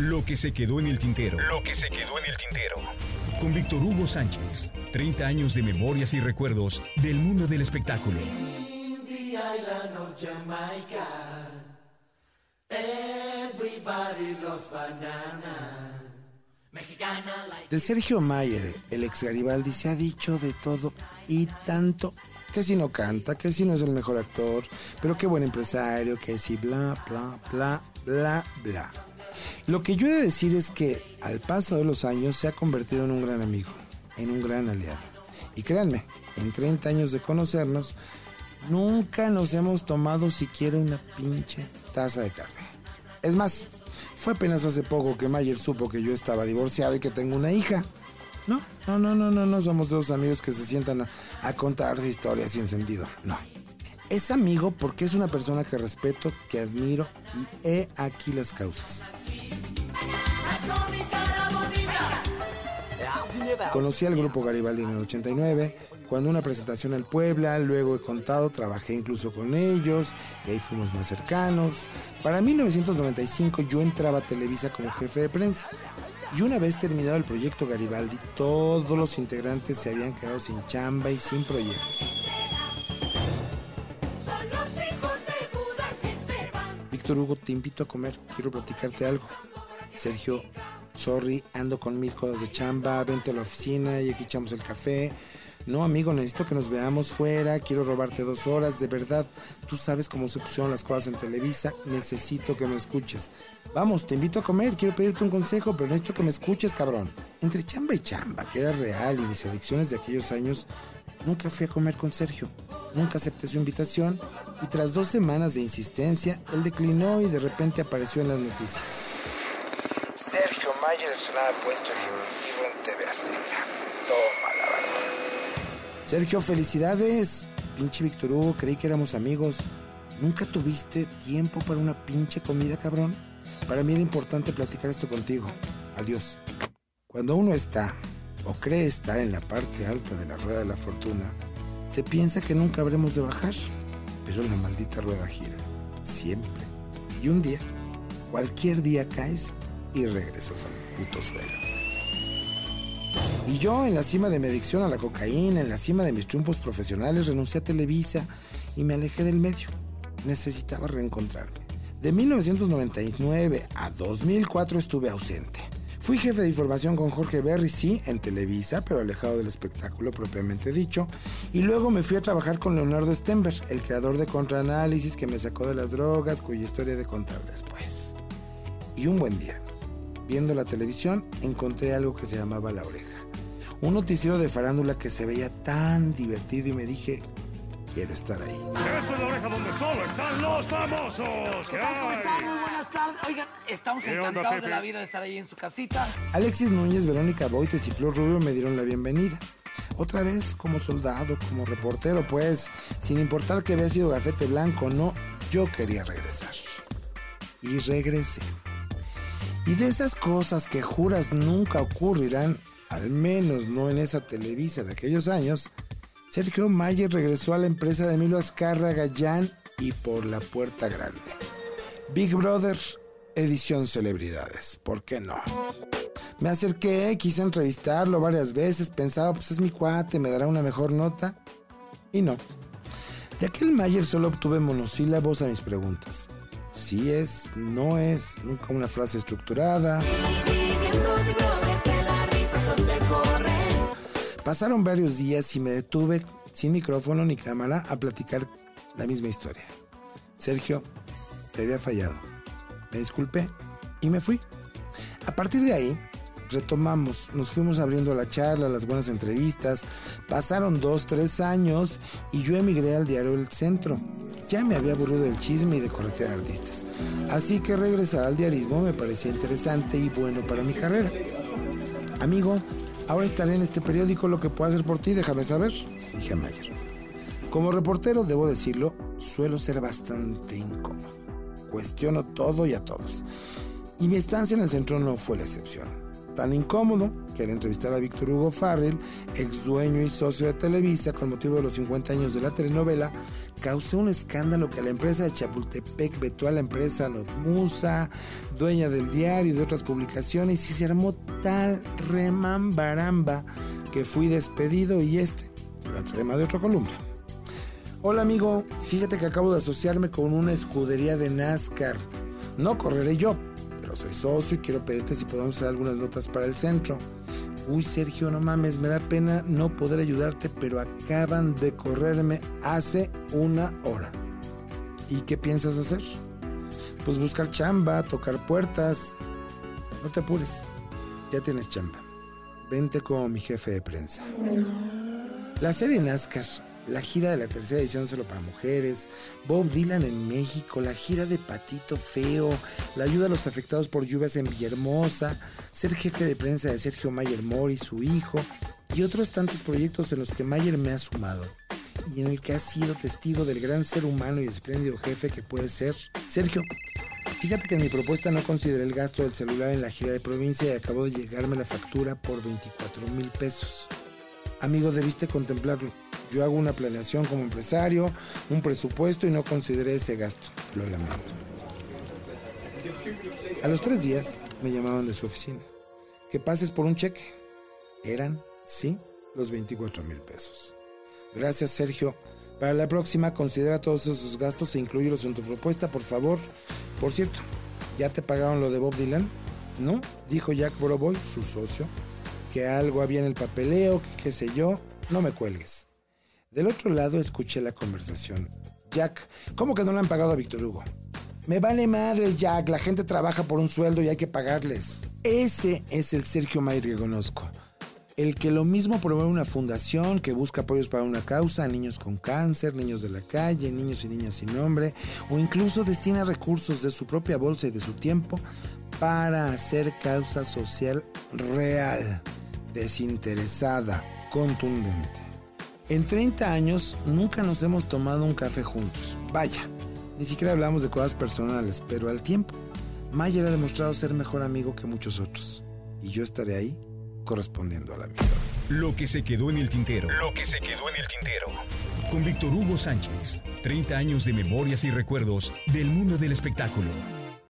Lo que se quedó en el tintero. Lo que se quedó en el tintero. Con Víctor Hugo Sánchez. 30 años de memorias y recuerdos del mundo del espectáculo. De Sergio Mayer, el ex Garibaldi, se ha dicho de todo y tanto que si no canta, que si no es el mejor actor, pero qué buen empresario, que si bla, bla, bla, bla, bla. Lo que yo he de decir es que al paso de los años se ha convertido en un gran amigo, en un gran aliado. Y créanme, en 30 años de conocernos, nunca nos hemos tomado siquiera una pinche taza de carne. Es más, fue apenas hace poco que Mayer supo que yo estaba divorciado y que tengo una hija. No, no, no, no, no, no somos dos amigos que se sientan a, a contarse historias sin sentido. No. Es amigo porque es una persona que respeto, que admiro y he aquí las causas. Conocí al grupo Garibaldi en el 89, cuando una presentación al Puebla, luego he contado, trabajé incluso con ellos y ahí fuimos más cercanos. Para 1995 yo entraba a Televisa como jefe de prensa. Y una vez terminado el proyecto Garibaldi, todos los integrantes se habían quedado sin chamba y sin proyectos. Hugo, te invito a comer, quiero platicarte algo. Sergio, sorry, ando con mil cosas de chamba, vente a la oficina y aquí echamos el café. No, amigo, necesito que nos veamos fuera, quiero robarte dos horas, de verdad. Tú sabes cómo se pusieron las cosas en Televisa, necesito que me escuches. Vamos, te invito a comer, quiero pedirte un consejo, pero necesito que me escuches, cabrón. Entre chamba y chamba, que era real, y mis adicciones de aquellos años, nunca fui a comer con Sergio. Nunca acepté su invitación y tras dos semanas de insistencia, él declinó y de repente apareció en las noticias. Sergio Mayer sonaba puesto ejecutivo en TV Azteca. Toma la barba. Sergio, felicidades. Pinche Víctor Hugo, creí que éramos amigos. ¿Nunca tuviste tiempo para una pinche comida, cabrón? Para mí era importante platicar esto contigo. Adiós. Cuando uno está, o cree estar en la parte alta de la rueda de la fortuna, se piensa que nunca habremos de bajar. Pero la maldita rueda gira. Siempre. Y un día, cualquier día caes y regresas al puto suelo. Y yo, en la cima de mi adicción a la cocaína, en la cima de mis triunfos profesionales, renuncié a Televisa y me alejé del medio. Necesitaba reencontrarme. De 1999 a 2004 estuve ausente. Fui jefe de información con Jorge Berry, sí, en Televisa, pero alejado del espectáculo propiamente dicho. Y luego me fui a trabajar con Leonardo Stenberg, el creador de Contraanálisis que me sacó de las drogas, cuya historia he de contar después. Y un buen día, viendo la televisión, encontré algo que se llamaba La Oreja. Un noticiero de farándula que se veía tan divertido y me dije, quiero estar ahí. Esta es la oreja donde solo están los famosos. ¿Qué tal? ¿Cómo están? Muy buenas tardes. Oigan, estamos ¿Qué onda, encantados de la vida de estar ahí en su casita. Alexis Núñez, Verónica Boites y Flor Rubio me dieron la bienvenida. Otra vez como soldado, como reportero, pues, sin importar que había sido gafete blanco o no, yo quería regresar. Y regresé. Y de esas cosas que juras nunca ocurrirán, al menos no en esa Televisa de aquellos años, Sergio Mayer regresó a la empresa de Emilio Azcárraga Gallán y por la puerta grande. Big Brother, edición celebridades, ¿por qué no? Me acerqué, quise entrevistarlo varias veces, pensaba, pues es mi cuate, me dará una mejor nota. Y no. De aquel Mayer solo obtuve monosílabos a mis preguntas. Sí es, no es, nunca una frase estructurada. Pasaron varios días y me detuve sin micrófono ni cámara a platicar la misma historia. Sergio, te había fallado. Me disculpé y me fui. A partir de ahí, retomamos, nos fuimos abriendo la charla, las buenas entrevistas. Pasaron dos, tres años y yo emigré al diario El Centro. Ya me había aburrido del chisme y de corretear artistas. Así que regresar al diarismo me parecía interesante y bueno para mi carrera. Amigo, ahora estaré en este periódico, lo que pueda hacer por ti, déjame saber, dije a Mayer. Como reportero, debo decirlo, suelo ser bastante incómodo. Cuestiono todo y a todos. Y mi estancia en el centro no fue la excepción. tan incómodo que al entrevistar a Víctor Hugo Farrell, ex dueño y socio de Televisa con motivo de los 50 años de la telenovela, causó un escándalo que la empresa de Chapultepec vetó a la empresa Notmusa, dueña del diario y de otras publicaciones, y se armó tal remambaramba que fui despedido y este será tema de otra columna. Hola amigo, fíjate que acabo de asociarme con una escudería de NASCAR. No correré yo, pero soy socio y quiero pedirte si podemos hacer algunas notas para el centro. Uy, Sergio, no mames, me da pena no poder ayudarte, pero acaban de correrme hace una hora. ¿Y qué piensas hacer? Pues buscar chamba, tocar puertas. No te apures, ya tienes chamba. Vente como mi jefe de prensa. La serie NASCAR la gira de la tercera edición solo para mujeres, Bob Dylan en México, la gira de Patito Feo, la ayuda a los afectados por lluvias en Villahermosa, ser jefe de prensa de Sergio Mayer Mori, su hijo, y otros tantos proyectos en los que Mayer me ha sumado y en el que ha sido testigo del gran ser humano y espléndido jefe que puede ser. Sergio, fíjate que en mi propuesta no consideré el gasto del celular en la gira de provincia y acabó de llegarme la factura por 24 mil pesos. Amigo, debiste contemplarlo. Yo hago una planeación como empresario, un presupuesto y no consideré ese gasto. Lo lamento. A los tres días me llamaban de su oficina. Que pases por un cheque. Eran, sí, los 24 mil pesos. Gracias, Sergio. Para la próxima, considera todos esos gastos e incluyelos en tu propuesta, por favor. Por cierto, ¿ya te pagaron lo de Bob Dylan? ¿No? Dijo Jack Broboy, su socio, que algo había en el papeleo, que qué sé yo. No me cuelgues. Del otro lado escuché la conversación. Jack, ¿cómo que no le han pagado a Víctor Hugo? Me vale madre, Jack. La gente trabaja por un sueldo y hay que pagarles. Ese es el Sergio Mayer que conozco. El que lo mismo promueve una fundación que busca apoyos para una causa niños con cáncer, niños de la calle, niños y niñas sin nombre, o incluso destina recursos de su propia bolsa y de su tiempo para hacer causa social real, desinteresada, contundente. En 30 años nunca nos hemos tomado un café juntos. Vaya, ni siquiera hablamos de cosas personales, pero al tiempo, Mayer ha demostrado ser mejor amigo que muchos otros. Y yo estaré ahí correspondiendo a la amistad. Lo que se quedó en el tintero. Lo que se quedó en el tintero. Con Víctor Hugo Sánchez. 30 años de memorias y recuerdos del mundo del espectáculo.